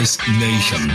Nation.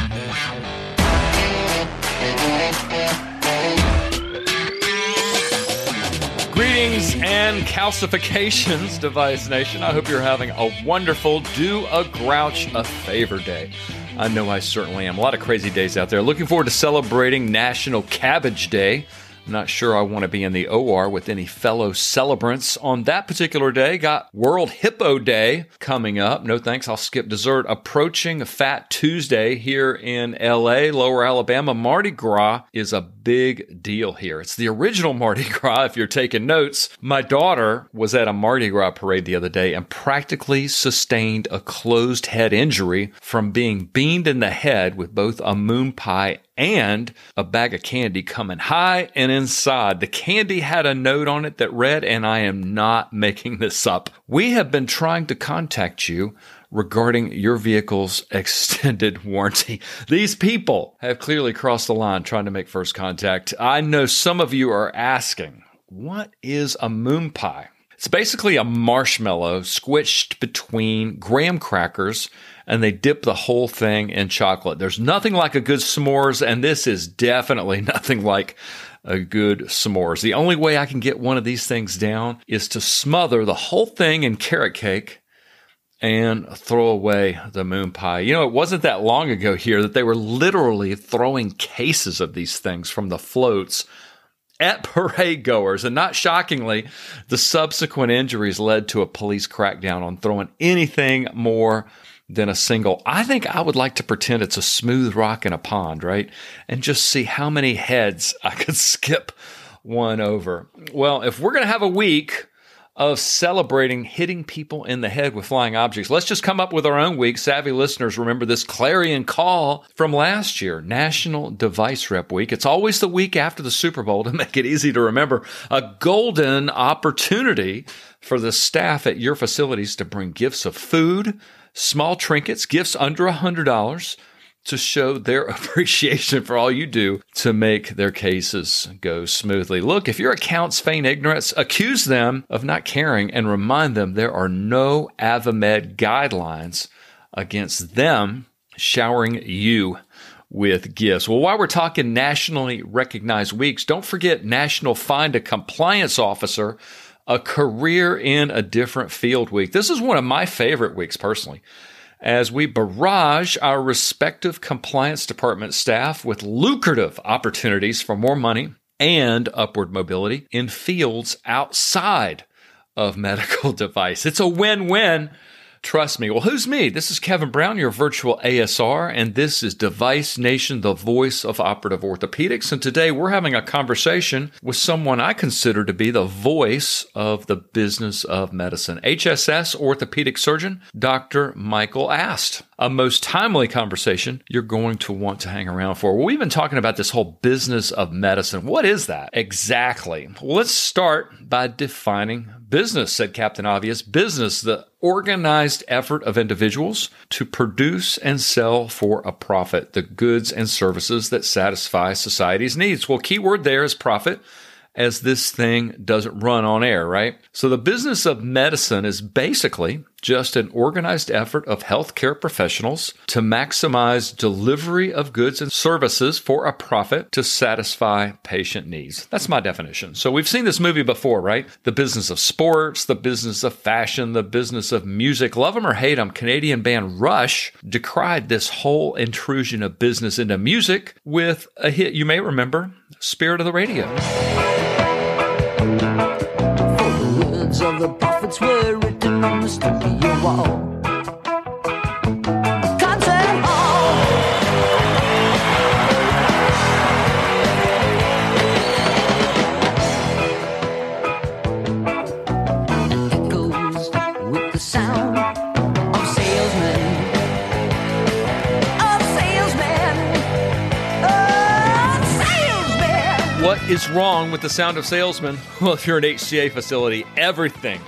Greetings and calcifications, Device Nation. I hope you're having a wonderful Do a Grouch a Favor Day. I know I certainly am. A lot of crazy days out there. Looking forward to celebrating National Cabbage Day. I'm not sure I want to be in the OR with any fellow celebrants on that particular day. Got World Hippo Day coming up. No thanks, I'll skip dessert. Approaching Fat Tuesday here in LA, Lower Alabama. Mardi Gras is a big deal here. It's the original Mardi Gras, if you're taking notes. My daughter was at a Mardi Gras parade the other day and practically sustained a closed head injury from being beamed in the head with both a moon pie and a bag of candy coming high and inside. The candy had a note on it that read, and I am not making this up. We have been trying to contact you regarding your vehicle's extended warranty. These people have clearly crossed the line trying to make first contact. I know some of you are asking, what is a moon pie? It's basically a marshmallow squished between graham crackers and they dip the whole thing in chocolate. There's nothing like a good s'mores, and this is definitely nothing like a good s'mores. The only way I can get one of these things down is to smother the whole thing in carrot cake and throw away the moon pie. You know, it wasn't that long ago here that they were literally throwing cases of these things from the floats at parade goers. And not shockingly, the subsequent injuries led to a police crackdown on throwing anything more than a single. I think I would like to pretend it's a smooth rock in a pond, right? And just see how many heads I could skip one over. Well, if we're going to have a week of celebrating hitting people in the head with flying objects. Let's just come up with our own week. Savvy listeners remember this clarion call from last year, National Device Rep Week. It's always the week after the Super Bowl to make it easy to remember. A golden opportunity for the staff at your facilities to bring gifts of food, small trinkets, gifts under a $100 to show their appreciation for all you do to make their cases go smoothly. Look, if your accounts feign ignorance, accuse them of not caring and remind them there are no AdvaMed guidelines against them showering you with gifts. Well, while we're talking nationally recognized weeks, don't forget National Find a Compliance Officer, a career in a different field week. This is one of my favorite weeks personally as we barrage our respective compliance department staff with lucrative opportunities for more money and upward mobility in fields outside of medical device. It's a win-win Trust me. Well, who's me? This is Kevin Brown, your virtual ASR, and this is Device Nation, the voice of operative orthopedics. And today we're having a conversation with someone I consider to be the voice of the business of medicine. HSS orthopedic surgeon, Dr. Michael Ast. A most timely conversation you're going to want to hang around for. Well, we've been talking about this whole business of medicine. What is that exactly? Well, let's start by defining business, said Captain Obvious. Business, the organized effort of individuals to produce and sell for a profit the goods and services that satisfy society's needs. Well, keyword there is profit as this thing doesn't run on air, right? So the business of medicine is basically just an organized effort of healthcare professionals to maximize delivery of goods and services for a profit to satisfy patient needs. That's my definition. So we've seen this movie before, right? The business of sports, the business of fashion, the business of music. Love them or hate them, Canadian band Rush decried this whole intrusion of business into music with a hit you may remember, Spirit of the Radio. Of the prophets were written on the studio What is wrong with the sound of salesman? Well, if you're an HCA facility, everything.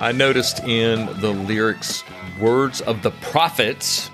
I noticed in the lyrics, words of the prophets,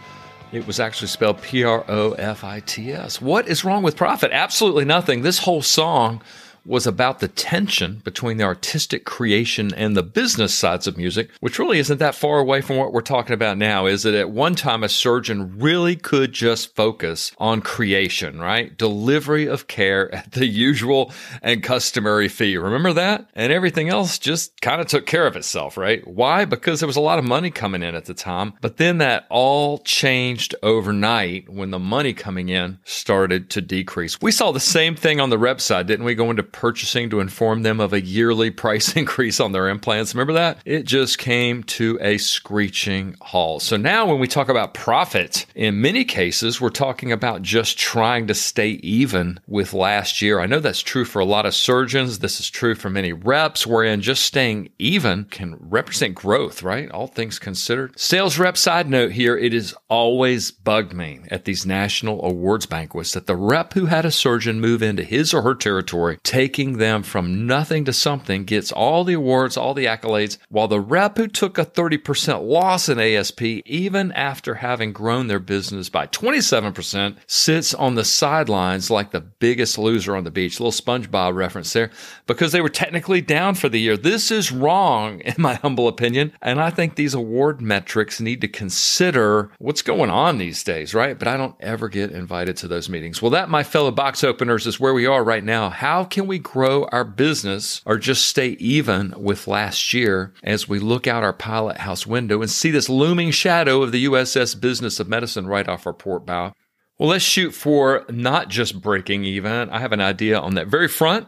it was actually spelled P R O F I T S. What is wrong with profit? Absolutely nothing. This whole song was about the tension between the artistic creation and the business sides of music, which really isn't that far away from what we're talking about now. Is that at one time a surgeon really could just focus on creation, right? Delivery of care at the usual and customary fee. Remember that? And everything else just kind of took care of itself, right? Why? Because there was a lot of money coming in at the time. But then that all changed overnight when the money coming in started to decrease. We saw the same thing on the rep side, didn't we? Go into purchasing to inform them of a yearly price increase on their implants. Remember that? It just came to a screeching halt. So now when we talk about profit, in many cases, we're talking about just trying to stay even with last year. I know that's true for a lot of surgeons. This is true for many reps, wherein just staying even can represent growth, right? All things considered. Sales rep side note here, it has always bugged me at these national awards banquets that the rep who had a surgeon move into his or her territory, taking them from nothing to something, gets all the awards, all the accolades, while the rep who took a 30% loss in ASP, even after having grown their business by 27%, sits on the sidelines like the biggest loser on the beach. A little SpongeBob reference there because they were technically down for the year. This is wrong, in my humble opinion. And I think these award metrics need to consider what's going on these days, right? But I don't ever get invited to those meetings. Well, that, my fellow box openers, is where we are right now. How can we grow our business or just stay even with last year as we look out our pilot house window and see this looming shadow of the USS Business of Medicine right off our port bow? Well, let's shoot for not just breaking even. I have an idea on that very front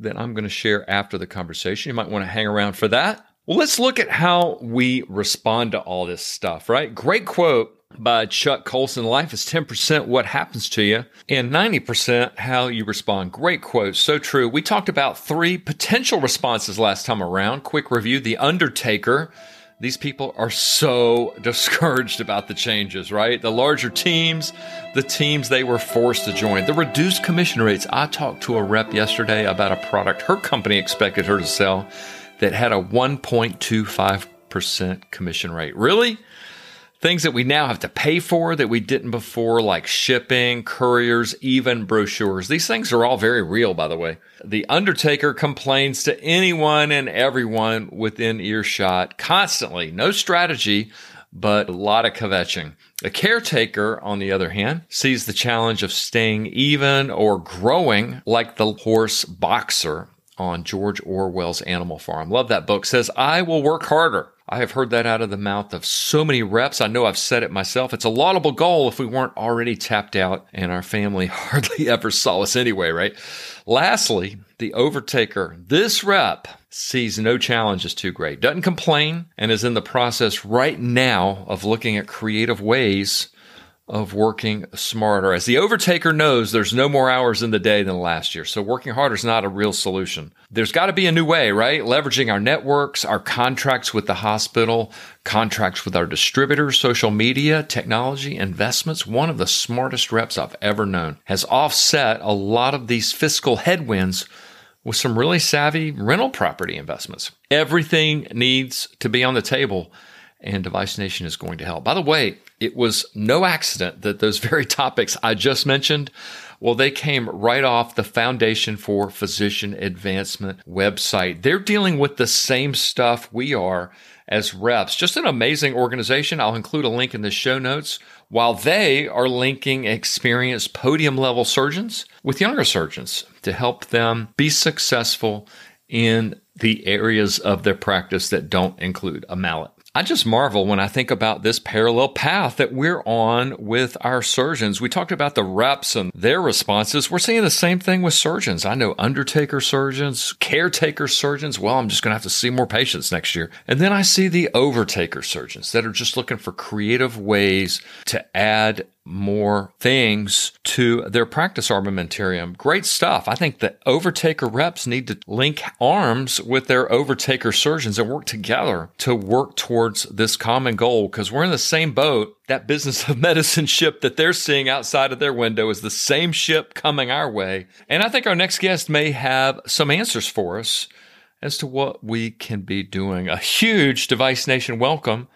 that I'm going to share after the conversation. You might want to hang around for that. Well, let's look at how we respond to all this stuff, right? Great quote by Chuck Colson Life is 10% what happens to you and 90% how you respond. Great quote. So true. We talked about three potential responses last time around. Quick review The Undertaker. These people are so discouraged about the changes, right? The larger teams, the teams they were forced to join, the reduced commission rates. I talked to a rep yesterday about a product her company expected her to sell that had a 1.25% commission rate. Really? Things that we now have to pay for that we didn't before, like shipping, couriers, even brochures. These things are all very real, by the way. The Undertaker complains to anyone and everyone within earshot constantly. No strategy, but a lot of kvetching. The caretaker, on the other hand, sees the challenge of staying even or growing like the horse boxer on George Orwell's Animal Farm. Love that book. Says, I will work harder. I have heard that out of the mouth of so many reps. I know I've said it myself. It's a laudable goal if we weren't already tapped out and our family hardly ever saw us anyway, right? Lastly, the overtaker. This rep sees no challenge as too great, doesn't complain, and is in the process right now of looking at creative ways of working smarter. As the overtaker knows, there's no more hours in the day than last year. So working harder is not a real solution. There's got to be a new way, right? Leveraging our networks, our contracts with the hospital, contracts with our distributors, social media, technology, investments. One of the smartest reps I've ever known has offset a lot of these fiscal headwinds with some really savvy rental property investments. Everything needs to be on the table and Device Nation is going to help. By the way, it was no accident that those very topics I just mentioned, well, they came right off the Foundation for Physician Advancement website. They're dealing with the same stuff we are as reps. Just an amazing organization. I'll include a link in the show notes. While they are linking experienced podium level surgeons with younger surgeons to help them be successful in the areas of their practice that don't include a mallet. I just marvel when I think about this parallel path that we're on with our surgeons. We talked about the reps and their responses. We're seeing the same thing with surgeons. I know undertaker surgeons, caretaker surgeons. Well, I'm just going to have to see more patients next year. And then I see the overtaker surgeons that are just looking for creative ways to add more things to their practice armamentarium. Great stuff. I think the overtaker reps need to link arms with their overtaker surgeons and work together to work towards this common goal because we're in the same boat. That business of medicine ship that they're seeing outside of their window is the same ship coming our way. And I think our next guest may have some answers for us as to what we can be doing. A huge Device Nation welcome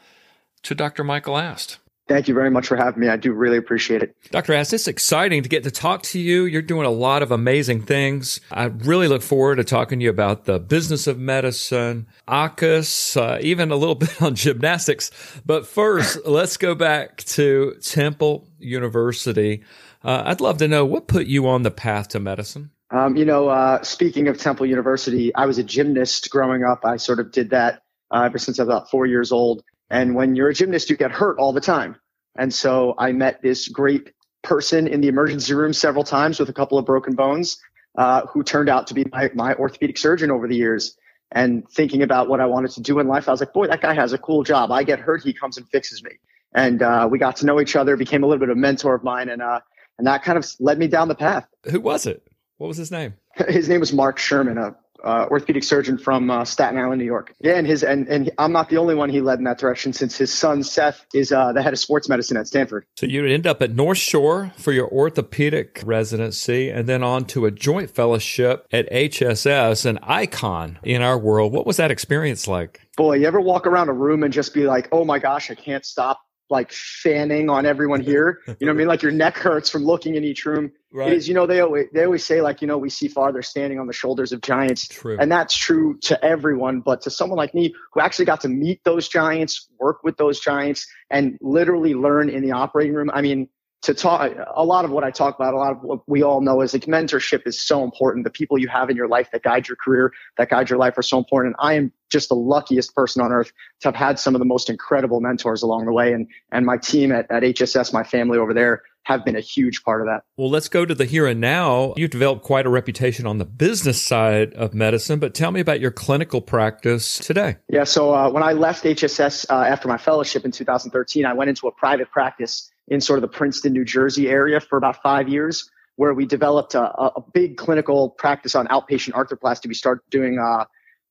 to Dr. Michael Ast. Thank you very much for having me. I do really appreciate it. Dr. Ast, it's exciting to get to talk to you. You're doing a lot of amazing things. I really look forward to talking to you about the business of medicine, AAHKS, uh, even a little bit on gymnastics. But first, let's go back to Temple University. Uh, I'd love to know what put you on the path to medicine? Um, you know, uh, speaking of Temple University, I was a gymnast growing up. I sort of did that uh, ever since I was about four years old. And when you're a gymnast, you get hurt all the time. And so I met this great person in the emergency room several times with a couple of broken bones, uh, who turned out to be my, my orthopedic surgeon over the years. And thinking about what I wanted to do in life, I was like, boy, that guy has a cool job. I get hurt, he comes and fixes me. And uh, we got to know each other, became a little bit of a mentor of mine, and uh, and that kind of led me down the path. Who was it? What was his name? His name was Mark Sherman, a uh, orthopedic surgeon from uh, Staten Island, New York. Yeah, and his and and I'm not the only one he led in that direction, since his son Seth is uh, the head of sports medicine at Stanford. So you end up at North Shore for your orthopedic residency, and then on to a joint fellowship at HSS, an icon in our world. What was that experience like? Boy, you ever walk around a room and just be like, "Oh my gosh, I can't stop like fanning on everyone here. You know what I mean? Like your neck hurts from looking in each room. Right. It is, you know, they always they always say like, you know, we see farther standing on the shoulders of giants. True. And that's true to everyone, but to someone like me who actually got to meet those giants, work with those giants, and literally learn in the operating room. I mean, to talk a lot of what I talk about, a lot of what we all know is like mentorship is so important. The people you have in your life that guide your career, that guide your life are so important. And I am just the luckiest person on earth to have had some of the most incredible mentors along the way. And and my team at, at HSS, my family over there, have been a huge part of that. Well, let's go to the here and now. You've developed quite a reputation on the business side of medicine, but tell me about your clinical practice today. Yeah, so uh, when I left HSS uh, after my fellowship in 2013, I went into a private practice in sort of the Princeton, New Jersey area for about five years, where we developed a, a big clinical practice on outpatient arthroplasty. We started doing uh,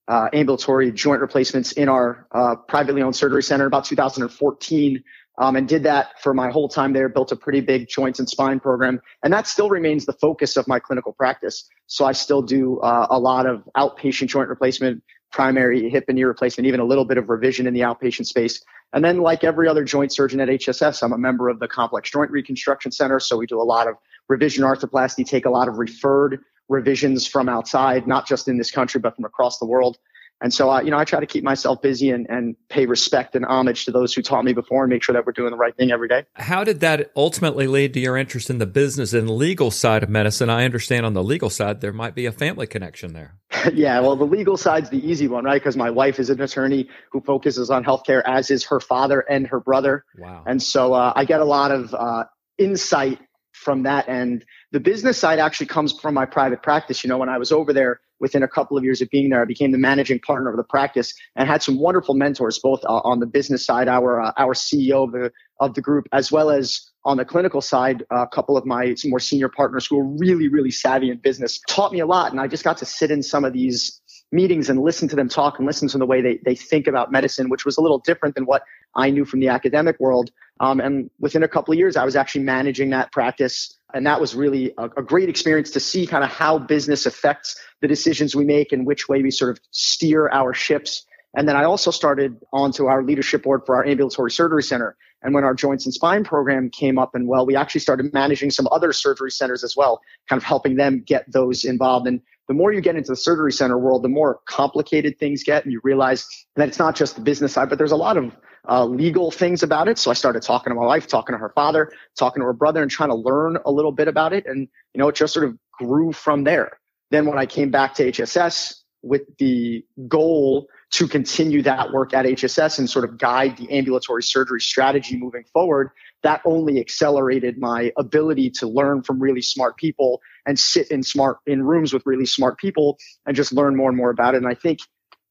uh, ambulatory joint replacements in our uh, privately owned surgery center about 2014. Um, and did that for my whole time there, built a pretty big joints and spine program. And that still remains the focus of my clinical practice. So I still do uh, a lot of outpatient joint replacement, primary hip and knee replacement, even a little bit of revision in the outpatient space. And then, like every other joint surgeon at HSS, I'm a member of the Complex Joint Reconstruction Center. So we do a lot of revision arthroplasty, take a lot of referred revisions from outside, not just in this country, but from across the world. And so, uh, you know, I try to keep myself busy and, and pay respect and homage to those who taught me before and make sure that we're doing the right thing every day. How did that ultimately lead to your interest in the business and legal side of medicine? I understand on the legal side, there might be a family connection there. yeah, well, the legal side's the easy one, right? Because my wife is an attorney who focuses on healthcare, as is her father and her brother. Wow. And so uh, I get a lot of uh, insight from that end. The business side actually comes from my private practice. You know, when I was over there, within a couple of years of being there, I became the managing partner of the practice and had some wonderful mentors, both uh, on the business side, our uh, our CEO of the of the group, as well as on the clinical side, a couple of my more senior partners who were really really savvy in business taught me a lot, and I just got to sit in some of these meetings and listen to them talk and listen to the way they, they think about medicine, which was a little different than what I knew from the academic world. Um, and within a couple of years, I was actually managing that practice. And that was really a, a great experience to see kind of how business affects the decisions we make and which way we sort of steer our ships. And then I also started onto our leadership board for our ambulatory surgery center. And when our joints and spine program came up and well, we actually started managing some other surgery centers as well, kind of helping them get those involved. And the more you get into the surgery center world, the more complicated things get. And you realize that it's not just the business side, but there's a lot of uh, legal things about it. So I started talking to my wife, talking to her father, talking to her brother, and trying to learn a little bit about it. And, you know, it just sort of grew from there. Then when I came back to HSS with the goal to continue that work at HSS and sort of guide the ambulatory surgery strategy moving forward, that only accelerated my ability to learn from really smart people and sit in smart in rooms with really smart people and just learn more and more about it. And I think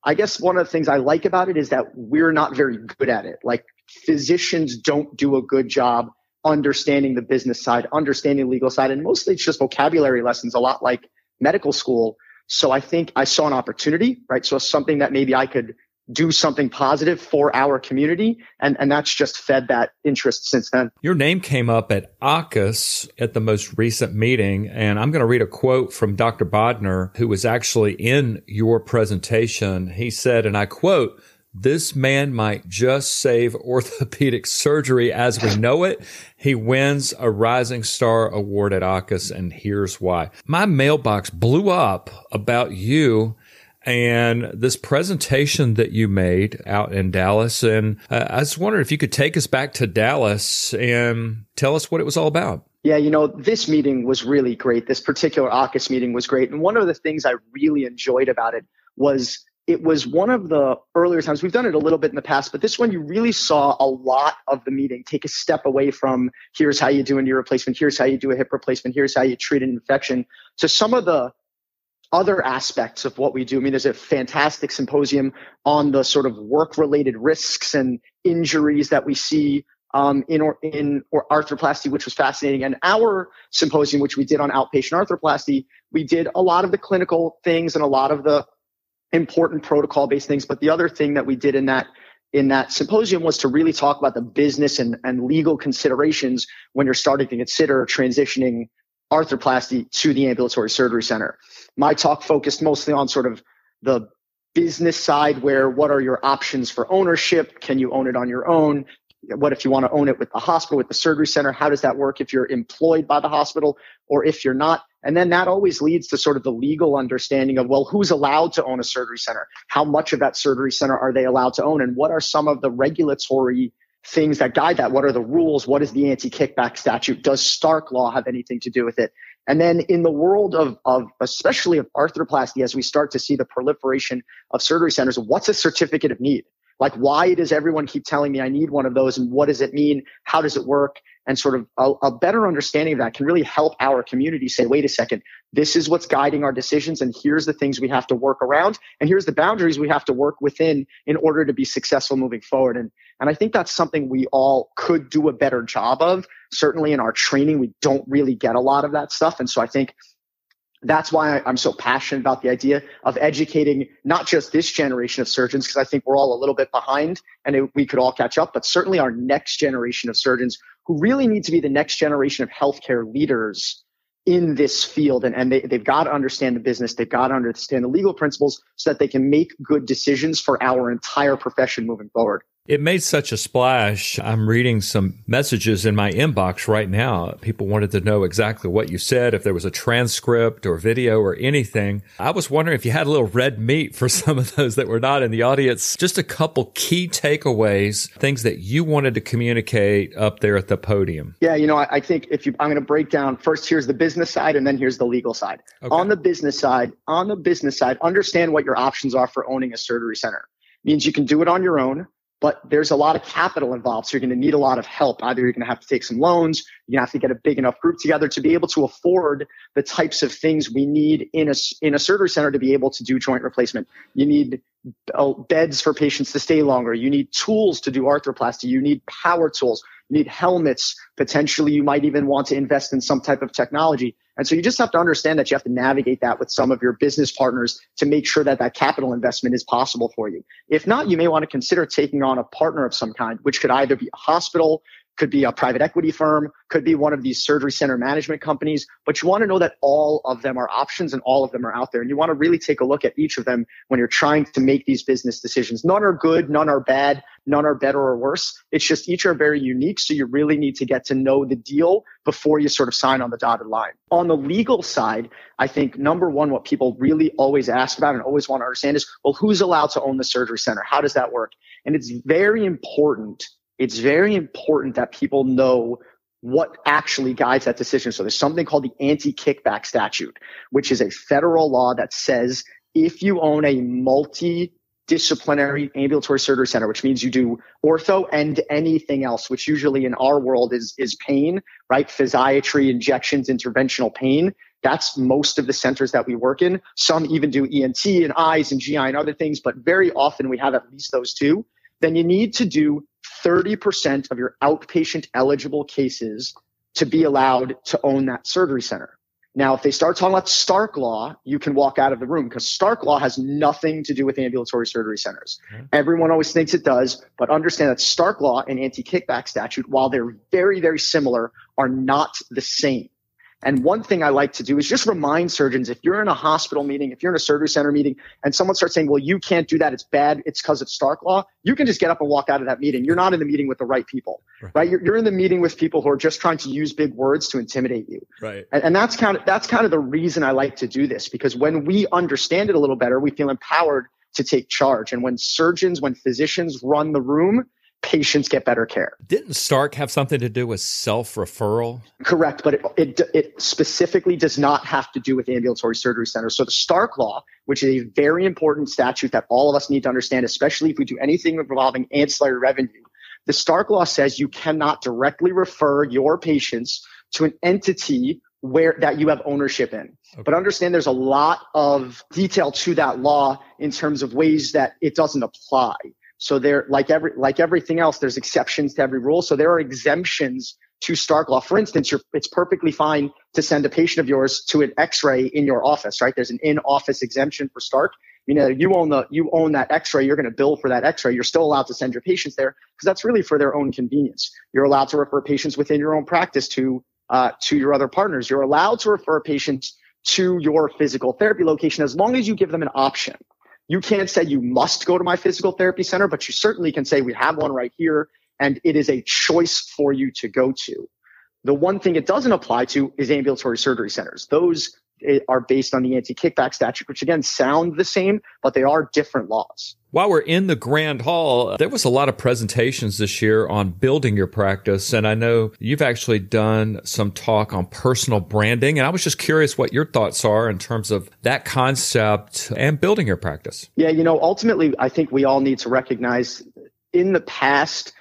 I guess one of the things I like about it is that we're not very good at it. Like physicians don't do a good job understanding the business side, understanding the legal side, and mostly it's just vocabulary lessons, a lot like medical school. So I think I saw an opportunity, right? So something that maybe I could do something positive for our community. And, and that's just fed that interest since then. Your name came up at AAHKS at the most recent meeting. And I'm going to read a quote from Dr. Bodner, who was actually in your presentation. He said, and I quote, this man might just save orthopedic surgery as we know it. He wins a Rising Star Award at AAHKS, and here's why. My mailbox blew up about you and this presentation that you made out in Dallas. And uh, I was wondering if you could take us back to Dallas and tell us what it was all about. Yeah, you know, this meeting was really great. This particular AAHKS meeting was great. And one of the things I really enjoyed about it was it was one of the earlier times we've done it a little bit in the past but this one you really saw a lot of the meeting take a step away from here's how you do a knee replacement here's how you do a hip replacement here's how you treat an infection to some of the other aspects of what we do. I mean, there's a fantastic symposium on the sort of work related risks and injuries that we see um, in or in or arthroplasty, which was fascinating. And our symposium, which we did on outpatient arthroplasty, we did a lot of the clinical things and a lot of the important protocol based things. But the other thing that we did in that in that symposium was to really talk about the business and, and legal considerations when you're starting to consider transitioning arthroplasty to the ambulatory surgery center. My talk focused mostly on sort of the business side where what are your options for ownership? Can you own it on your own? What if you want to own it with the hospital, with the surgery center? How does that work if you're employed by the hospital or if you're not? And then that always leads to sort of the legal understanding of, well, who's allowed to own a surgery center? How much of that surgery center are they allowed to own? And what are some of the regulatory things that guide that? What are the rules? What is the anti kickback statute? Does Stark law have anything to do with it? And then in the world of, of especially of arthroplasty, as we start to see the proliferation of surgery centers, what's a certificate of need? Like, why does everyone keep telling me I need one of those? And what does it mean? How does it work? And sort of a, a better understanding of that can really help our community say, wait a second, this is what's guiding our decisions. And here's the things we have to work around. And here's the boundaries we have to work within in order to be successful moving forward. And, and I think that's something we all could do a better job of. Certainly in our training, we don't really get a lot of that stuff. And so I think that's why I'm so passionate about the idea of educating not just this generation of surgeons, because I think we're all a little bit behind and it, we could all catch up, but certainly our next generation of surgeons who really need to be the next generation of healthcare leaders in this field. And, and they, they've got to understand the business, they've got to understand the legal principles so that they can make good decisions for our entire profession moving forward. It made such a splash. I'm reading some messages in my inbox right now. People wanted to know exactly what you said, if there was a transcript or video or anything. I was wondering if you had a little red meat for some of those that were not in the audience. Just a couple key takeaways, things that you wanted to communicate up there at the podium. Yeah, you know, I, I think if you, I'm going to break down first, here's the business side and then here's the legal side. Okay. On the business side, on the business side, understand what your options are for owning a surgery center. It means you can do it on your own but there's a lot of capital involved. So you're going to need a lot of help. Either you're going to have to take some loans, you have to get a big enough group together to be able to afford the types of things we need in a, in a surgery center to be able to do joint replacement. You need uh, beds for patients to stay longer. You need tools to do arthroplasty. You need power tools. Need helmets. Potentially, you might even want to invest in some type of technology. And so you just have to understand that you have to navigate that with some of your business partners to make sure that that capital investment is possible for you. If not, you may want to consider taking on a partner of some kind, which could either be a hospital, could be a private equity firm, could be one of these surgery center management companies, but you want to know that all of them are options and all of them are out there. And you want to really take a look at each of them when you're trying to make these business decisions. None are good, none are bad, none are better or worse. It's just each are very unique. So you really need to get to know the deal before you sort of sign on the dotted line. On the legal side, I think number one, what people really always ask about and always want to understand is, well, who's allowed to own the surgery center? How does that work? And it's very important it's very important that people know what actually guides that decision. So there's something called the anti-kickback statute, which is a federal law that says if you own a multi disciplinary ambulatory surgery center, which means you do ortho and anything else, which usually in our world is, is pain, right? Physiatry, injections, interventional pain. That's most of the centers that we work in. Some even do ENT and eyes and GI and other things, but very often we have at least those two. Then you need to do 30% of your outpatient eligible cases to be allowed to own that surgery center. Now, if they start talking about Stark Law, you can walk out of the room because Stark Law has nothing to do with ambulatory surgery centers. Mm-hmm. Everyone always thinks it does, but understand that Stark Law and anti kickback statute, while they're very, very similar, are not the same. And one thing I like to do is just remind surgeons if you're in a hospital meeting, if you're in a surgery center meeting, and someone starts saying, well, you can't do that, it's bad, it's because of Stark Law, you can just get up and walk out of that meeting. You're not in the meeting with the right people, right? right? You're, you're, in the meeting with people who are just trying to use big words to intimidate you. Right. And, and that's kind of, that's kind of the reason I like to do this because when we understand it a little better, we feel empowered to take charge. And when surgeons, when physicians run the room, patients get better care. Didn't Stark have something to do with self referral? Correct, but it, it, it, specifically does not have to do with ambulatory surgery centers. So the Stark Law, which is a very important statute that all of us need to understand, especially if we do anything involving ancillary revenue, the Stark Law says you cannot directly refer your patients to an entity where that you have ownership in. Okay. But understand there's a lot of detail to that law in terms of ways that it doesn't apply. So there, like every, like everything else, there's exceptions to every rule. So there are exemptions to Stark law. For instance, it's perfectly fine to send a patient of yours to an X-ray in your office, right? There's an in-office exemption for Stark. You know, you own the, you own that X-ray. You're going to bill for that X-ray. You're still allowed to send your patients there because that's really for their own convenience. You're allowed to refer patients within your own practice to, uh, to your other partners. You're allowed to refer patients to your physical therapy location as long as you give them an option. You can't say you must go to my physical therapy center, but you certainly can say we have one right here and it is a choice for you to go to. The one thing it doesn't apply to is ambulatory surgery centers. Those are based on the anti-kickback statute, which again sound the same, but they are different laws. While we're in the Grand Hall, there was a lot of presentations this year on building your practice. And I know you've actually done some talk on personal branding. And I was just curious what your thoughts are in terms of that concept and building your practice. Yeah, you know, ultimately, I think we all need to recognize in the past,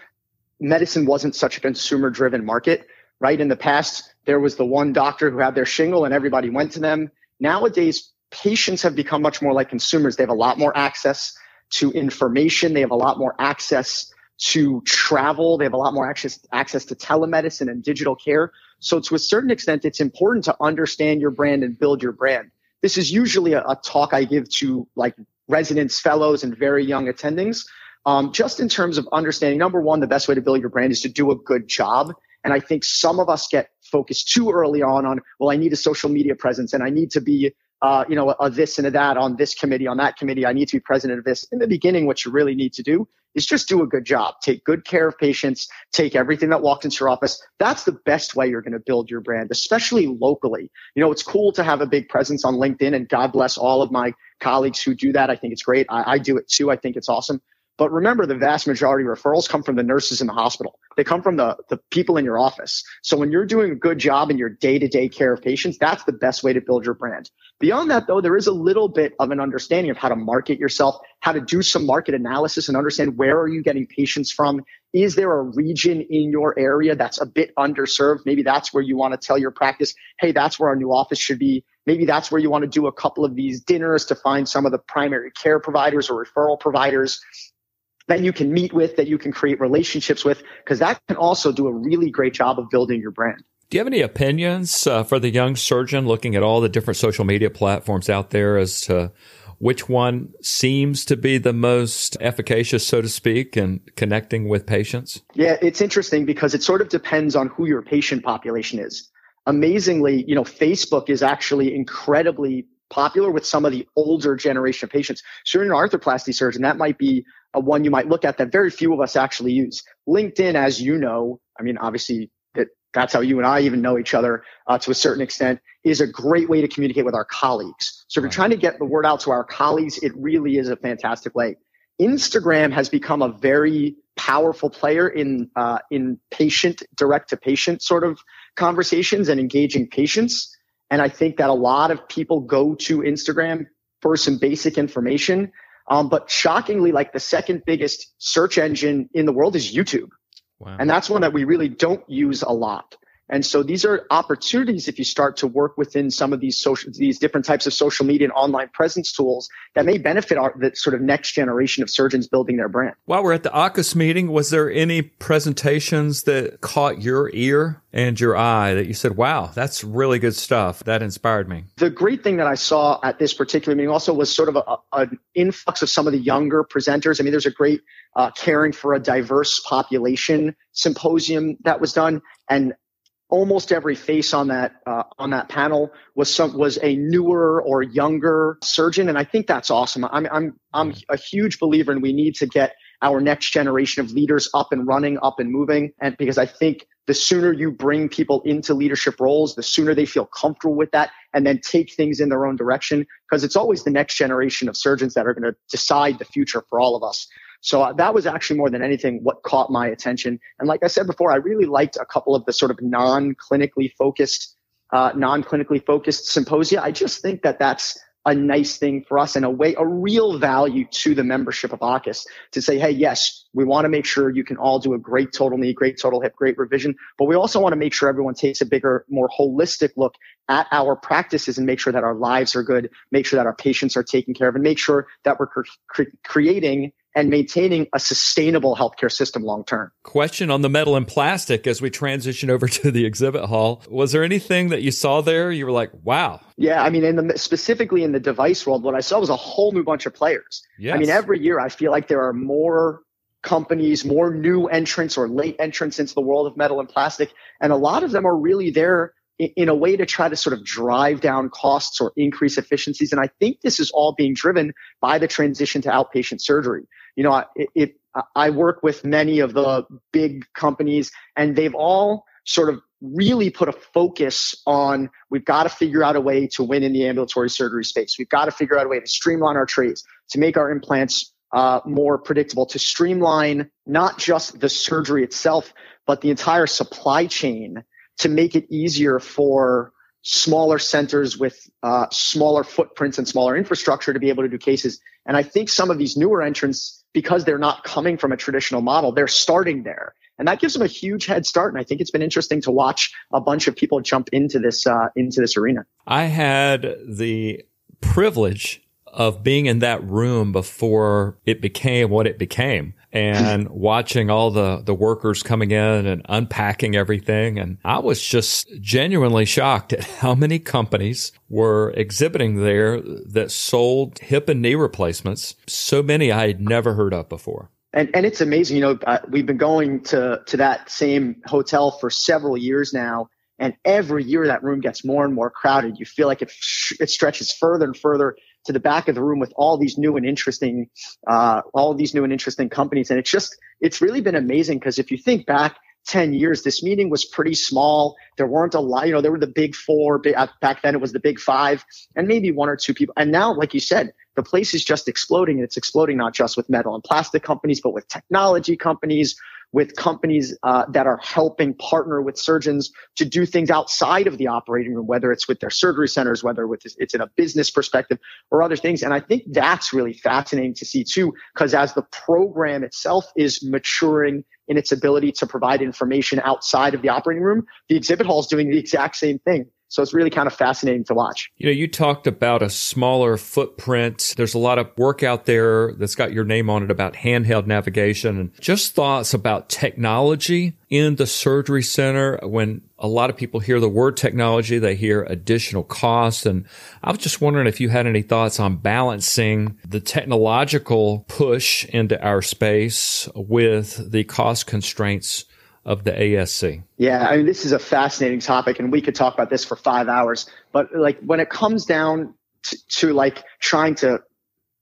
medicine wasn't such a consumer driven market, right? In the past, there was the one doctor who had their shingle and everybody went to them. Nowadays, patients have become much more like consumers. They have a lot more access to information. They have a lot more access to travel. They have a lot more access, access to telemedicine and digital care. So to a certain extent, it's important to understand your brand and build your brand. This is usually a, a talk I give to like residents, fellows, and very young attendings. Um, just in terms of understanding, number one, the best way to build your brand is to do a good job. And I think some of us get focused too early on on, well, I need a social media presence and I need to be uh, you know, a this and a that on this committee, on that committee. I need to be president of this. In the beginning, what you really need to do is just do a good job. Take good care of patients. Take everything that walked into your office. That's the best way you're going to build your brand, especially locally. You know, it's cool to have a big presence on LinkedIn and God bless all of my colleagues who do that. I think it's great. I, I do it too. I think it's awesome. But remember, the vast majority of referrals come from the nurses in the hospital. They come from the, the people in your office. So when you're doing a good job in your day to day care of patients, that's the best way to build your brand. Beyond that, though, there is a little bit of an understanding of how to market yourself, how to do some market analysis and understand where are you getting patients from? Is there a region in your area that's a bit underserved? Maybe that's where you want to tell your practice, hey, that's where our new office should be. Maybe that's where you want to do a couple of these dinners to find some of the primary care providers or referral providers that you can meet with, that you can create relationships with, because that can also do a really great job of building your brand. Do you have any opinions uh, for the young surgeon looking at all the different social media platforms out there as to which one seems to be the most efficacious, so to speak, in connecting with patients? Yeah, it's interesting because it sort of depends on who your patient population is. Amazingly, you know, Facebook is actually incredibly popular with some of the older generation of patients. So you're an arthroplasty surgeon, that might be a one you might look at that very few of us actually use. LinkedIn, as you know, I mean, obviously that that's how you and I even know each other uh, to a certain extent, is a great way to communicate with our colleagues. So if you're trying to get the word out to our colleagues, it really is a fantastic way. Instagram has become a very powerful player in uh, in patient direct to patient sort of conversations and engaging patients. And I think that a lot of people go to Instagram for some basic information. Um, but shockingly, like the second biggest search engine in the world is YouTube. Wow. And that's one that we really don't use a lot. And so these are opportunities if you start to work within some of these social, these different types of social media and online presence tools that may benefit our, the sort of next generation of surgeons building their brand. While we're at the AAHKS meeting, was there any presentations that caught your ear and your eye that you said, wow, that's really good stuff. That inspired me. The great thing that I saw at this particular meeting also was sort of a, an influx of some of the younger presenters. I mean, there's a great uh, caring for a diverse population symposium that was done. And almost every face on that uh, on that panel was some was a newer or younger surgeon, and I think that's awesome. I'm I'm I'm a huge believer, and we need to get our next generation of leaders up and running, up and moving, and because I think the sooner you bring people into leadership roles, the sooner they feel comfortable with that and then take things in their own direction. Because it's always the next generation of surgeons that are going to decide the future for all of us. So uh, that was actually more than anything what caught my attention. And like I said before, I really liked a couple of the sort of non-clinically focused, uh, non-clinically focused symposia. I just think that that's a nice thing for us and a way, a real value to the membership of AAHKS to say, hey, yes, we want to make sure you can all do a great total knee, great total hip, great revision, but we also want to make sure everyone takes a bigger, more holistic look at our practices and make sure that our lives are good, make sure that our patients are taken care of, and make sure that we're cre- creating and maintaining a sustainable healthcare system long term. Question on the metal and plastic as we transition over to the exhibit hall. Was there anything that you saw there you were like, wow? Yeah, I mean, in the, specifically in the device world, what I saw was a whole new bunch of players. Yes. I mean, every year I feel like there are more companies, more new entrants or late entrants into the world of metal and plastic. And a lot of them are really there in a way to try to sort of drive down costs or increase efficiencies. And I think this is all being driven by the transition to outpatient surgery. You know, it, I work with many of the big companies and they've all sort of really put a focus on we've got to figure out a way to win in the ambulatory surgery space. We've got to figure out a way to streamline our trays, to make our implants uh, more predictable, to streamline not just the surgery itself, but the entire supply chain to make it easier for smaller centers with uh, smaller footprints and smaller infrastructure to be able to do cases. And I think some of these newer entrants, because they're not coming from a traditional model, they're starting there. And that gives them a huge head start. And I think it's been interesting to watch a bunch of people jump into this uh, into this arena. I had the privilege of being in that room before it became what it became and watching all the, the workers coming in and unpacking everything. And I was just genuinely shocked at how many companies were exhibiting there that sold hip and knee replacements. So many I had never heard of before. And, and it's amazing, you know, uh, we've been going to, to that same hotel for several years now. And every year that room gets more and more crowded. You feel like it, it stretches further and further to the back of the room with all these new and interesting, uh, all these new and interesting companies. And it's just, it's really been amazing because if you think back 10 years, this meeting was pretty small. There weren't a lot, you know, there were the big four. Uh, back then it was the big five and maybe one or two people. And now, like you said, the place is just exploding and it's exploding not just with metal and plastic companies, but with technology companies, with companies uh, that are helping partner with surgeons to do things outside of the operating room, whether it's with their surgery centers, whether it's in a business perspective or other things. And I think that's really fascinating to see too, because as the program itself is maturing in its ability to provide information outside of the operating room, the exhibit hall is doing the exact same thing. So it's really kind of fascinating to watch. You know, you talked about a smaller footprint. There's a lot of work out there that's got your name on it about handheld navigation and just thoughts about technology in the surgery center. When a lot of people hear the word technology, they hear additional costs. And I was just wondering if you had any thoughts on balancing the technological push into our space with the cost constraints of the ASC? Yeah, I mean, this is a fascinating topic, and we could talk about this for five hours. But like when it comes down to, to like trying to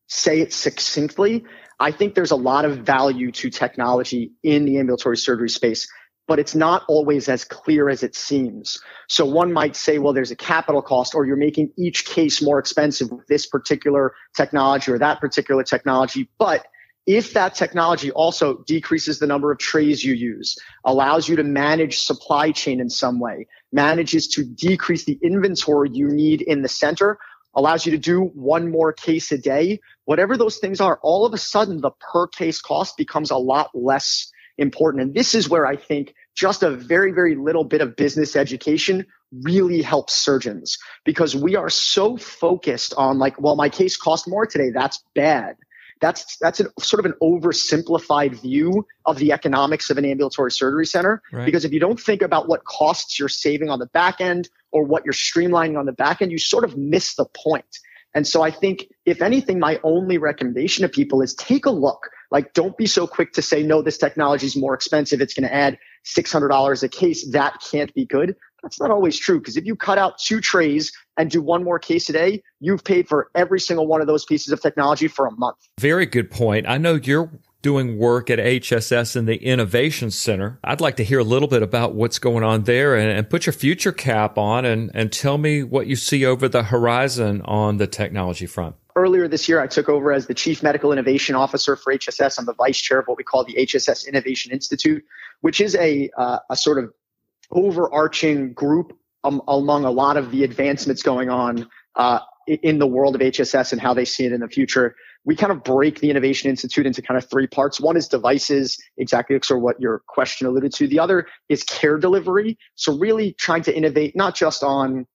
say it succinctly, I think there's a lot of value to technology in the ambulatory surgery space, but it's not always as clear as it seems. So one might say, well, there's a capital cost, or you're making each case more expensive with this particular technology or that particular technology. But if that technology also decreases the number of trays you use, allows you to manage supply chain in some way, manages to decrease the inventory you need in the center, allows you to do one more case a day, whatever those things are, all of a sudden the per case cost becomes a lot less important. And this is where I think just a very, very little bit of business education really helps surgeons because we are so focused on like, well, my case cost more today. That's bad that's that's a, sort of an oversimplified view of the economics of an ambulatory surgery center. Right. Because if you don't think about what costs you're saving on the back end or what you're streamlining on the back end, you sort of miss the point. And so I think, if anything, my only recommendation to people is take a look. Like, don't be so quick to say, no, this technology is more expensive. It's going to add $600 a case, that can't be good. That's not always true because if you cut out two trays and do one more case a day, you've paid for every single one of those pieces of technology for a month. Very good point. I know you're doing work at HSS in the Innovation Center. I'd like to hear a little bit about what's going on there and, and, put your future cap on and, and tell me what you see over the horizon on the technology front. Earlier this year, I took over as the Chief Medical Innovation Officer for HSS. I'm the Vice Chair of what we call the HSS Innovation Institute, which is a, uh, a sort of overarching group um, among a lot of the advancements going on uh, in the world of HSS and how they see it in the future. We kind of break the Innovation Institute into kind of three parts. One is devices, exactly sort of what your question alluded to. The other is care delivery. So really trying to innovate not just on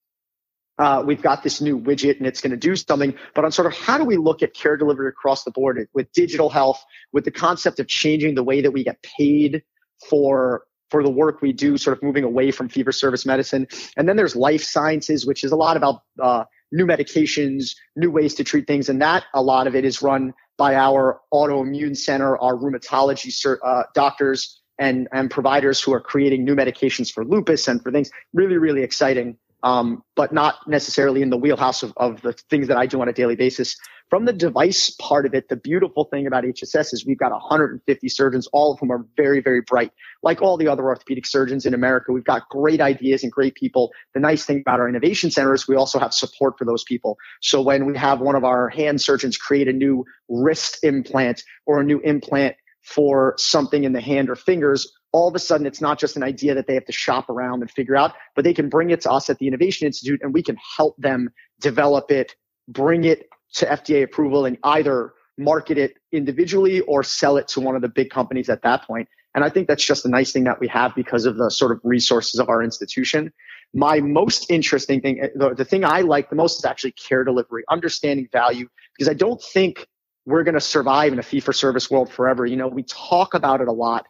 uh, we've got this new widget and it's going to do something, but on sort of how do we look at care delivery across the board with digital health, with the concept of changing the way that we get paid for for the work we do, sort of moving away from fee for service medicine. And then there's life sciences, which is a lot about uh, new medications, new ways to treat things. And that a lot of it is run by our autoimmune center, our rheumatology uh, doctors and, and providers who are creating new medications for lupus and for things. Really, really exciting um, but not necessarily in the wheelhouse of, of the things that I do on a daily basis. From the device part of it, the beautiful thing about HSS is we've got 150 surgeons, all of whom are very, very bright. Like all the other orthopedic surgeons in America, we've got great ideas and great people. The nice thing about our innovation center is we also have support for those people. So when we have one of our hand surgeons create a new wrist implant or a new implant for something in the hand or fingers, all of a sudden it's not just an idea that they have to shop around and figure out, but they can bring it to us at the Innovation Institute and we can help them develop it, bring it to FDA approval and either market it individually or sell it to one of the big companies at that point. And I think that's just a nice thing that we have because of the sort of resources of our institution. My most interesting thing, eh, the, the thing I like the most is actually care delivery, understanding value, because I don't think we're going to survive in a fee for service world forever. You know, we talk about it a lot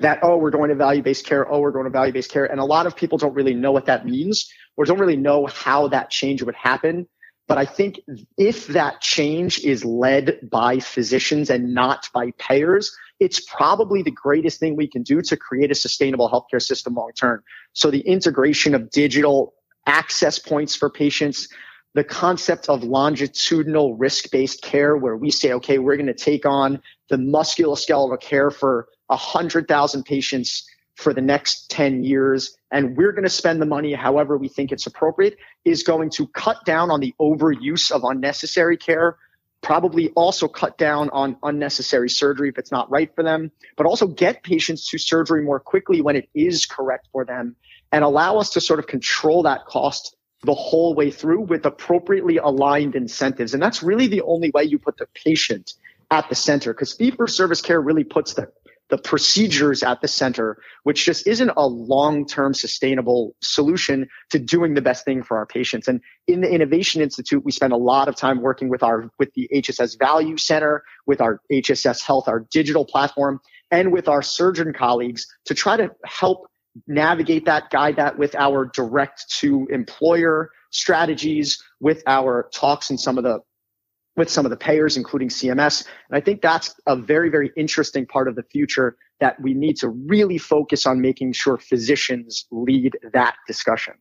that, oh, we're going to value based care. Oh, we're going to value based care. And a lot of people don't really know what that means or don't really know how that change would happen. But I think if that change is led by physicians and not by payers, it's probably the greatest thing we can do to create a sustainable healthcare system long term. So the integration of digital access points for patients, the concept of longitudinal risk-based care where we say, okay, we're going to take on the musculoskeletal care for 100,000 patients for the next 10 years and we're going to spend the money however we think it's appropriate is going to cut down on the overuse of unnecessary care probably also cut down on unnecessary surgery if it's not right for them but also get patients to surgery more quickly when it is correct for them and allow us to sort of control that cost the whole way through with appropriately aligned incentives and that's really the only way you put the patient at the center because fee for service care really puts the the procedures at the center, which just isn't a long-term sustainable solution to doing the best thing for our patients. And in the Innovation Institute, we spend a lot of time working with our with the HSS Value Center, with our HSS Health, our digital platform, and with our surgeon colleagues to try to help navigate that, guide that with our direct to employer strategies, with our talks and some of the with some of the payers, including CMS. And I think that's a very, very interesting part of the future that we need to really focus on making sure physicians lead that discussion.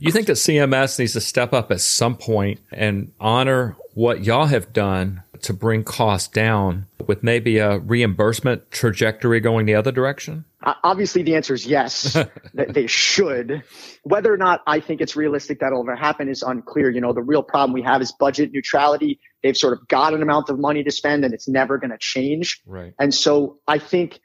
You think that CMS needs to step up at some point and honor what y'all have done to bring costs down with maybe a reimbursement trajectory going the other direction? Obviously, the answer is yes, that they should. Whether or not I think it's realistic that'll ever happen is unclear. You know, the real problem we have is budget neutrality. They've sort of got an amount of money to spend and it's never going to change. Right. And so I think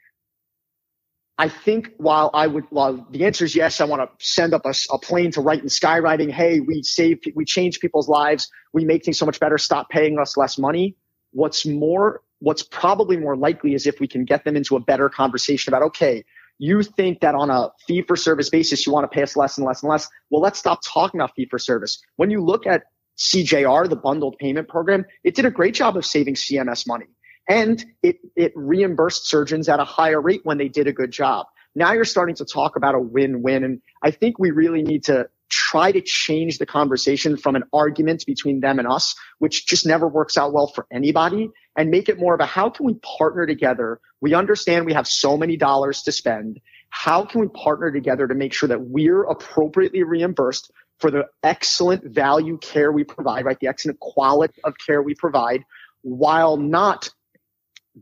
I think while I would, while the answer is yes, I want to send up a, a, plane to write in skywriting. Hey, we save, we change people's lives. We make things so much better. Stop paying us less money. What's more, what's probably more likely is if we can get them into a better conversation about, okay, you think that on a fee for service basis, you want to pay us less and less and less. Well, let's stop talking about fee for service. When you look at CJR, the bundled payment program, it did a great job of saving CMS money and it, it reimbursed surgeons at a higher rate when they did a good job. Now you're starting to talk about a win-win. And I think we really need to try to change the conversation from an argument between them and us, which just never works out well for anybody and make it more of a how can we partner together? We understand we have so many dollars to spend. how can we partner together to make sure that we're appropriately reimbursed for the excellent value care we provide, right? The excellent quality of care we provide while not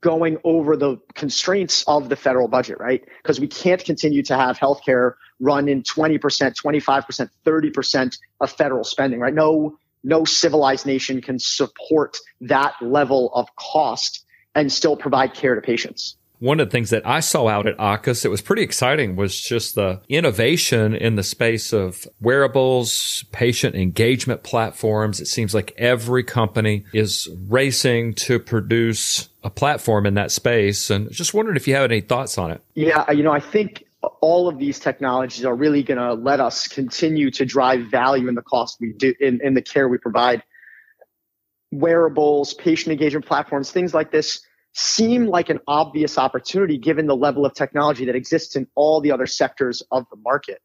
going over the constraints of the federal budget, right? Because we can't continue to have healthcare run in 20%, 25%, 30% of federal spending, right? No, no civilized nation can support that level of cost and still provide care to patients one of the things that I saw out at AAHKS that was pretty exciting was just the innovation in the space of wearables, patient engagement platforms. It seems like every company is racing to produce a platform in that space. And just wondering if you have any thoughts on it. Yeah, you know, I think all of these technologies are really going to let us continue to drive value in the cost we do in, in the care we provide. Wearables, patient engagement platforms, things like this seem like an obvious opportunity given the level of technology that exists in all the other sectors of the market.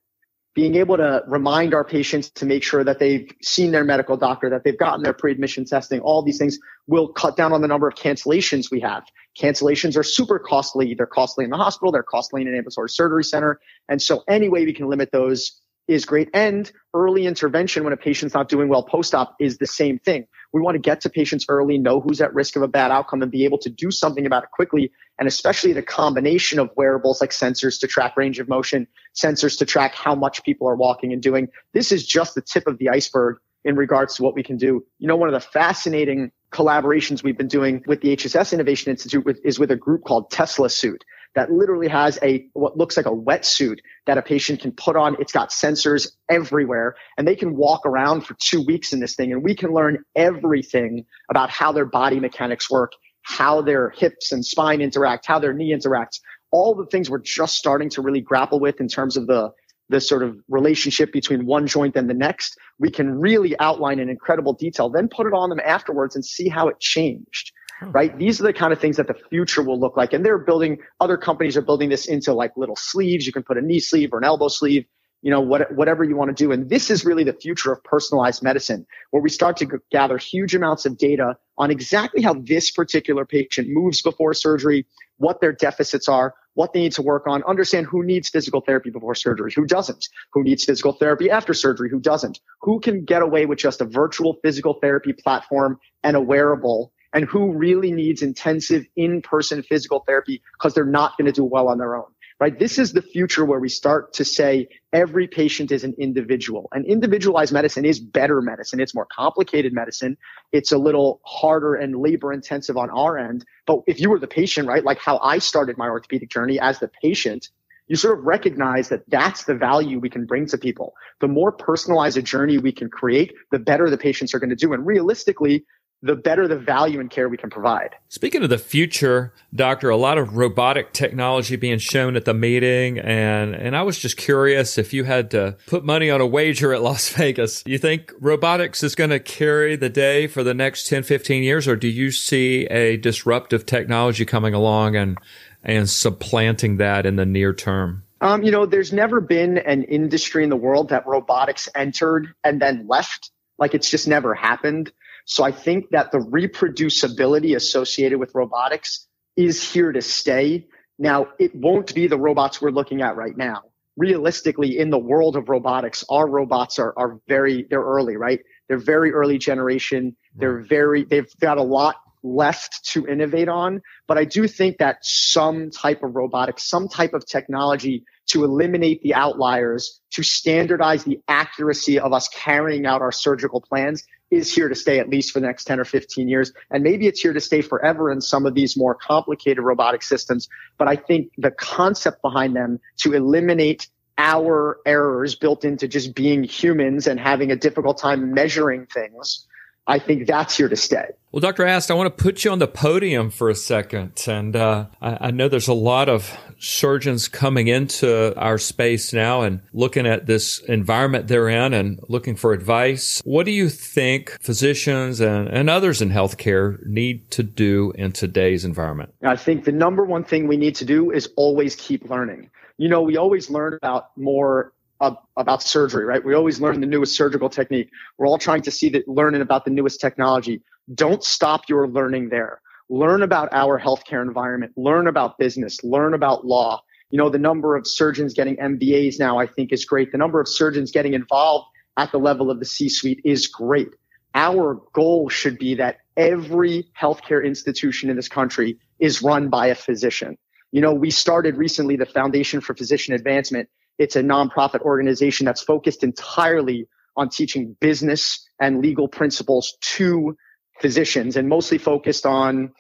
Being able to remind our patients to make sure that they've seen their medical doctor, that they've gotten their pre-admission testing, all these things will cut down on the number of cancellations we have. Cancellations are super costly. They're costly in the hospital. They're costly in an ambulatory surgery center. And so any way we can limit those is great. And early intervention when a patient's not doing well post-op is the same thing. We want to get to patients early, know who's at risk of a bad outcome and be able to do something about it quickly. And especially the combination of wearables like sensors to track range of motion, sensors to track how much people are walking and doing. This is just the tip of the iceberg in regards to what we can do. You know, one of the fascinating collaborations we've been doing with the HSS Innovation Institute with, is with a group called Tesla Suit that literally has a what looks like a wetsuit that a patient can put on. It's got sensors everywhere and they can walk around for two weeks in this thing and we can learn everything about how their body mechanics work, how their hips and spine interact, how their knee interacts, all the things we're just starting to really grapple with in terms of the the sort of relationship between one joint and the next, we can really outline in incredible detail, then put it on them afterwards and see how it changed Oh, right? These are the kind of things that the future will look like. And they're building, other companies are building this into like little sleeves. You can put a knee sleeve or an elbow sleeve, you know, what, whatever you want to do. And this is really the future of personalized medicine, where we start to gather huge amounts of data on exactly how this particular patient moves before surgery, what their deficits are, what they need to work on, understand who needs physical therapy before surgery, who doesn't, who needs physical therapy after surgery, who doesn't, who can get away with just a virtual physical therapy platform and a wearable and who really needs intensive in-person physical therapy because they're not going to do well on their own right? This is the future where we start to say every patient is an individual. And individualized medicine is better medicine. It's more complicated medicine. It's a little harder and labor intensive on our end. But if you were the patient, right, like how I started my orthopedic journey as the patient, you sort of recognize that that's the value we can bring to people. The more personalized a journey we can create, the better the patients are going to do. And realistically, the better the value and care we can provide. Speaking of the future, doctor, a lot of robotic technology being shown at the meeting and and I was just curious if you had to put money on a wager at Las Vegas, you think robotics is going to carry the day for the next 10 15 years or do you see a disruptive technology coming along and and supplanting that in the near term? Um, you know, there's never been an industry in the world that robotics entered and then left. Like it's just never happened. So I think that the reproducibility associated with robotics is here to stay. Now, it won't be the robots we're looking at right now. Realistically, in the world of robotics, our robots are, are very, they're early, right? They're very early generation. Mm-hmm. They're very, they've got a lot left to innovate on. But I do think that some type of robotics, some type of technology to eliminate the outliers, to standardize the accuracy of us carrying out our surgical plans is here to stay at least for the next 10 or 15 years. And maybe it's here to stay forever in some of these more complicated robotic systems. But I think the concept behind them to eliminate our errors built into just being humans and having a difficult time measuring things I think that's here to stay. Well, Dr. Ast, I want to put you on the podium for a second. And uh, I, I, know there's a lot of surgeons coming into our space now and looking at this environment they're in and looking for advice. What do you think physicians and, and others in healthcare need to do in today's environment? I think the number one thing we need to do is always keep learning. You know, we always learn about more about surgery, right? We always learn the newest surgical technique. We're all trying to see that learning about the newest technology. Don't stop your learning there. Learn about our healthcare environment. Learn about business. Learn about law. You know, the number of surgeons getting MBAs now, I think is great. The number of surgeons getting involved at the level of the C suite is great. Our goal should be that every healthcare institution in this country is run by a physician. You know, we started recently the Foundation for Physician Advancement. It's a nonprofit organization that's focused entirely on teaching business and legal principles to physicians and mostly focused on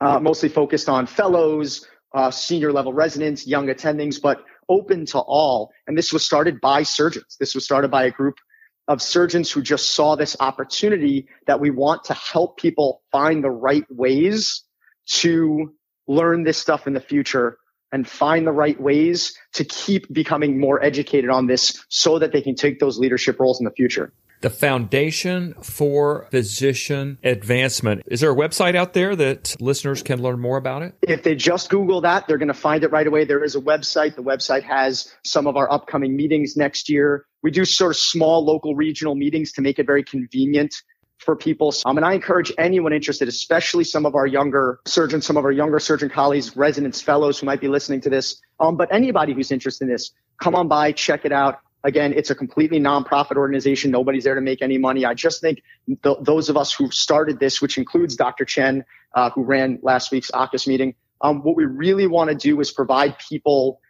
uh, mostly focused on fellows, uh, senior level residents, young attendings, but open to all. And this was started by surgeons. This was started by a group of surgeons who just saw this opportunity that we want to help people find the right ways to learn this stuff in the future and find the right ways to keep becoming more educated on this so that they can take those leadership roles in the future the Foundation for Physician Advancement. Is there a website out there that listeners can learn more about it? If they just Google that, they're going to find it right away. There is a website. The website has some of our upcoming meetings next year. We do sort of small local regional meetings to make it very convenient for people. Um, and I encourage anyone interested, especially some of our younger surgeons, some of our younger surgeon colleagues, residents, fellows who might be listening to this, um, but anybody who's interested in this, come on by, check it out. Again, it's a completely nonprofit organization. Nobody's there to make any money. I just think th- those of us who started this, which includes Dr. Chen, uh, who ran last week's AAHKS meeting, um, what we really want to do is provide people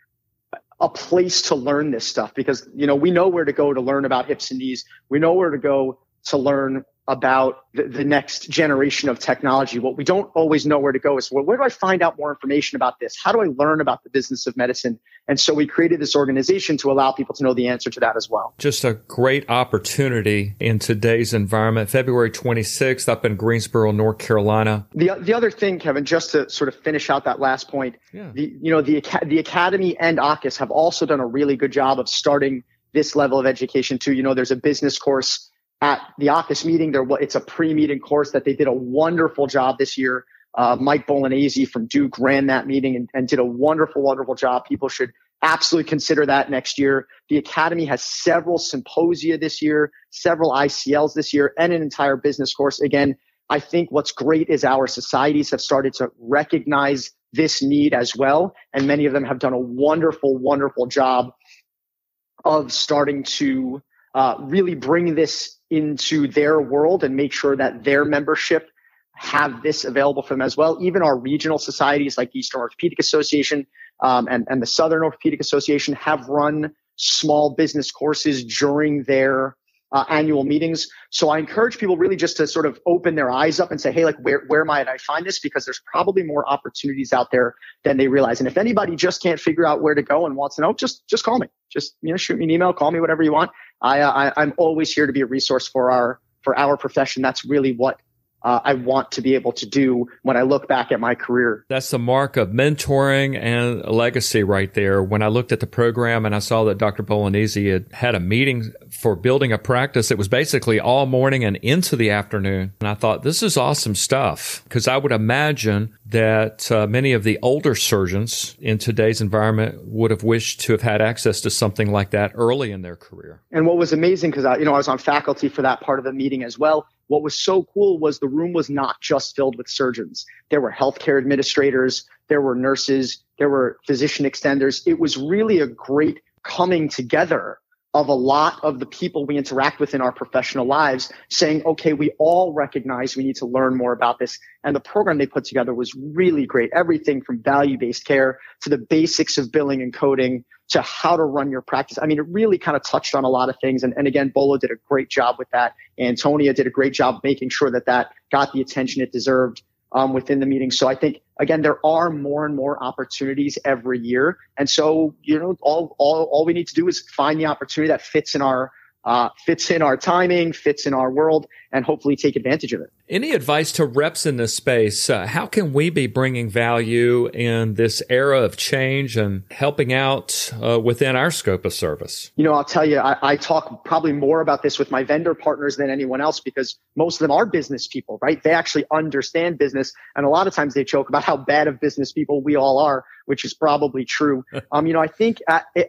a place to learn this stuff because you know we know where to go to learn about hips and knees. We know where to go to learn about the, the, next generation of technology. What we don't always know where to go is well, where do I find out more information about this? How do I learn about the business of medicine? And so we created this organization to allow people to know the answer to that as well. Just a great opportunity in today's environment. February 26th up in Greensboro, North Carolina. The, the other thing, Kevin, just to sort of finish out that last point, yeah. the, you know, the, the Academy and AAHKS have also done a really good job of starting this level of education too. You know, there's a business course at the AAHKS meeting. There, it's a pre-meeting course that they did a wonderful job this year. Uh, Mike Bolognesi from Duke ran that meeting and, and did a wonderful, wonderful job. People should absolutely consider that next year. The Academy has several symposia this year, several ICLs this year, and an entire business course. Again, I think what's great is our societies have started to recognize this need as well. And many of them have done a wonderful, wonderful job of starting to uh, really bring this into their world and make sure that their membership have this available for them as well. Even our regional societies like Eastern Orthopedic Association um, and, and the Southern Orthopedic Association have run small business courses during their uh, annual meetings. So I encourage people really just to sort of open their eyes up and say, hey, like where where might I find this? Because there's probably more opportunities out there than they realize. And if anybody just can't figure out where to go and wants to know, just just call me. Just you know, shoot me an email, call me, whatever you want. I, uh, I I'm always here to be a resource for our for our profession. That's really what uh, I want to be able to do when I look back at my career. That's the mark of mentoring and legacy right there. When I looked at the program and I saw that Dr. Bolognesi had had a meeting for building a practice, it was basically all morning and into the afternoon. And I thought, this is awesome stuff because I would imagine that uh, many of the older surgeons in today's environment would have wished to have had access to something like that early in their career. And what was amazing, because I, you know, I was on faculty for that part of the meeting as well. What was so cool was the room was not just filled with surgeons. There were healthcare administrators, there were nurses, there were physician extenders. It was really a great coming together of a lot of the people we interact with in our professional lives saying, okay, we all recognize we need to learn more about this. And the program they put together was really great. Everything from value based care to the basics of billing and coding to how to run your practice. I mean, it really kind of touched on a lot of things. And, and again, Bolo did a great job with that. Antonia did a great job making sure that that got the attention it deserved um, within the meeting. So I think again, there are more and more opportunities every year. And so, you know, all, all, all we need to do is find the opportunity that fits in our, uh, fits in our timing, fits in our world, and hopefully take advantage of it. Any advice to reps in this space? Uh, how can we be bringing value in this era of change and helping out uh, within our scope of service? You know, I'll tell you, I, I, talk probably more about this with my vendor partners than anyone else because most of them are business people, right? They actually understand business. And a lot of times they joke about how bad of business people we all are, which is probably true. um, you know, I think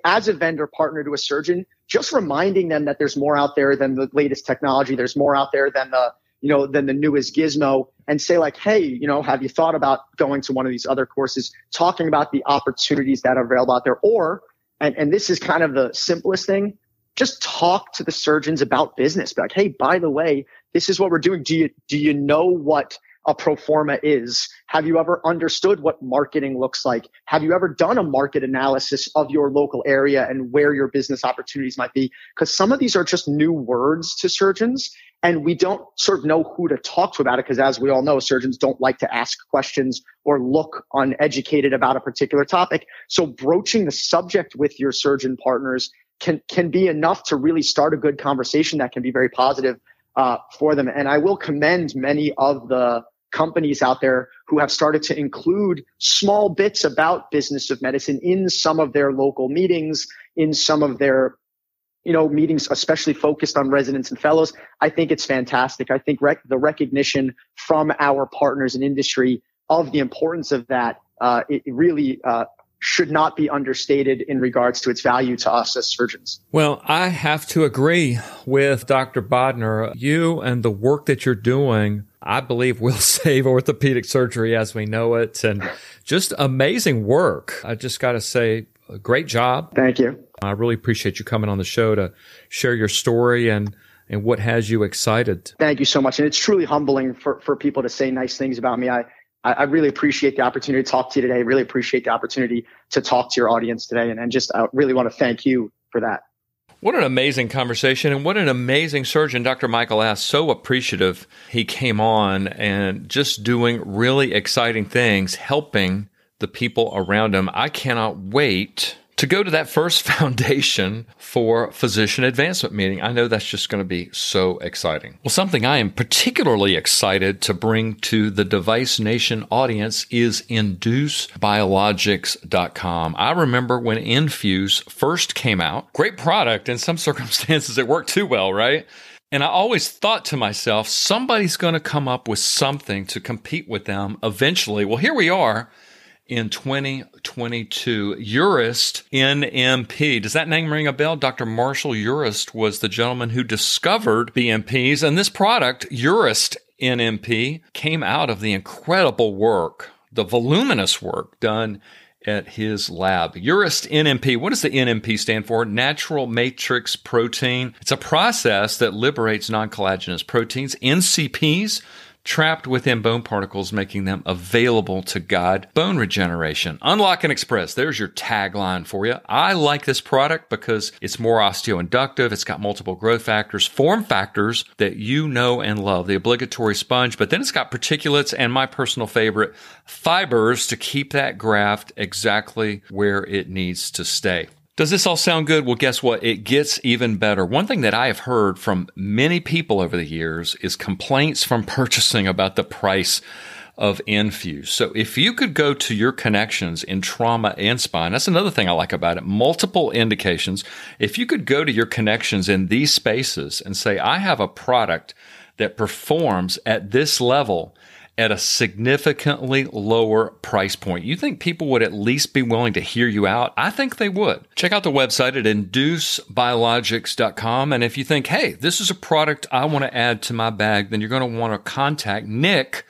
as a vendor partner to a surgeon, just reminding them that there's more out there than the latest technology. There's more out there than the you know, than the newest gizmo and say like, hey, you know, have you thought about going to one of these other courses, talking about the opportunities that are available out there? Or, and, and this is kind of the simplest thing, just talk to the surgeons about business. Be like, hey, by the way, this is what we're doing. Do you do you know what a pro forma is? Have you ever understood what marketing looks like? Have you ever done a market analysis of your local area and where your business opportunities might be? Because some of these are just new words to surgeons and we don't sort of know who to talk to about it because as we all know surgeons don't like to ask questions or look uneducated about a particular topic so broaching the subject with your surgeon partners can can be enough to really start a good conversation that can be very positive uh, for them and i will commend many of the companies out there who have started to include small bits about business of medicine in some of their local meetings in some of their you know, meetings, especially focused on residents and fellows. I think it's fantastic. I think rec- the recognition from our partners in industry of the importance of that, uh, it really uh, should not be understated in regards to its value to us as surgeons. Well, I have to agree with Dr. Bodner. You and the work that you're doing, I believe, will save orthopedic surgery as we know it. And just amazing work. I just got to say, great job. Thank you. I really appreciate you coming on the show to share your story and and what has you excited. Thank you so much. And it's truly humbling for, for people to say nice things about me. I, I really appreciate the opportunity to talk to you today. Really appreciate the opportunity to talk to your audience today. And, and just I really want to thank you for that. What an amazing conversation and what an amazing surgeon Dr. Michael Ast. So appreciative he came on and just doing really exciting things, helping the people around him. I cannot wait to go to that first foundation for physician advancement meeting. I know that's just going to be so exciting. Well, something I am particularly excited to bring to the Device Nation audience is inducebiologics.com. I remember when Infuse first came out, great product. In some circumstances, it worked too well, right? And I always thought to myself, somebody's going to come up with something to compete with them eventually. Well, here we are in 2022. Urist NMP. Does that name ring a bell? Dr. Marshall Urist was the gentleman who discovered BMPs, and this product, Urist NMP, came out of the incredible work, the voluminous work done at his lab. Urist NMP. What does the NMP stand for? Natural matrix protein. It's a process that liberates non collagenous proteins, NCPs trapped within bone particles, making them available to guide bone regeneration. Unlock and express. There's your tagline for you. I like this product because it's more osteoinductive. It's got multiple growth factors, form factors that you know and love. The obligatory sponge, but then it's got particulates and my personal favorite, fibers to keep that graft exactly where it needs to stay. Does this all sound good? Well, guess what? It gets even better. One thing that I have heard from many people over the years is complaints from purchasing about the price of Infuse. So if you could go to your connections in trauma and spine, that's another thing I like about it. Multiple indications. If you could go to your connections in these spaces and say, I have a product that performs at this level at a significantly lower price point. You think people would at least be willing to hear you out? I think they would. Check out the website at inducebiologics.com. And if you think, hey, this is a product I want to add to my bag, then you're going to want to contact Nick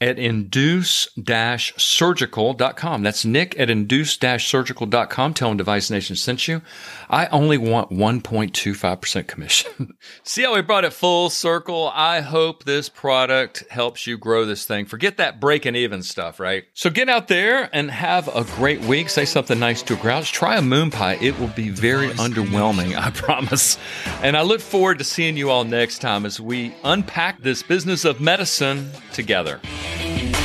at induce-surgical.com. That's Nick at induce-surgical.com. Tell him Device Nation sent you. I only want 1.25% commission. See how we brought it full circle? I hope this product helps you grow this thing. Forget that breaking even stuff, right? So get out there and have a great week. Say something nice to a grouch. Try a moon pie. It will be very underwhelming, I promise. And I look forward to seeing you all next time as we unpack this business of medicine together. Thank you.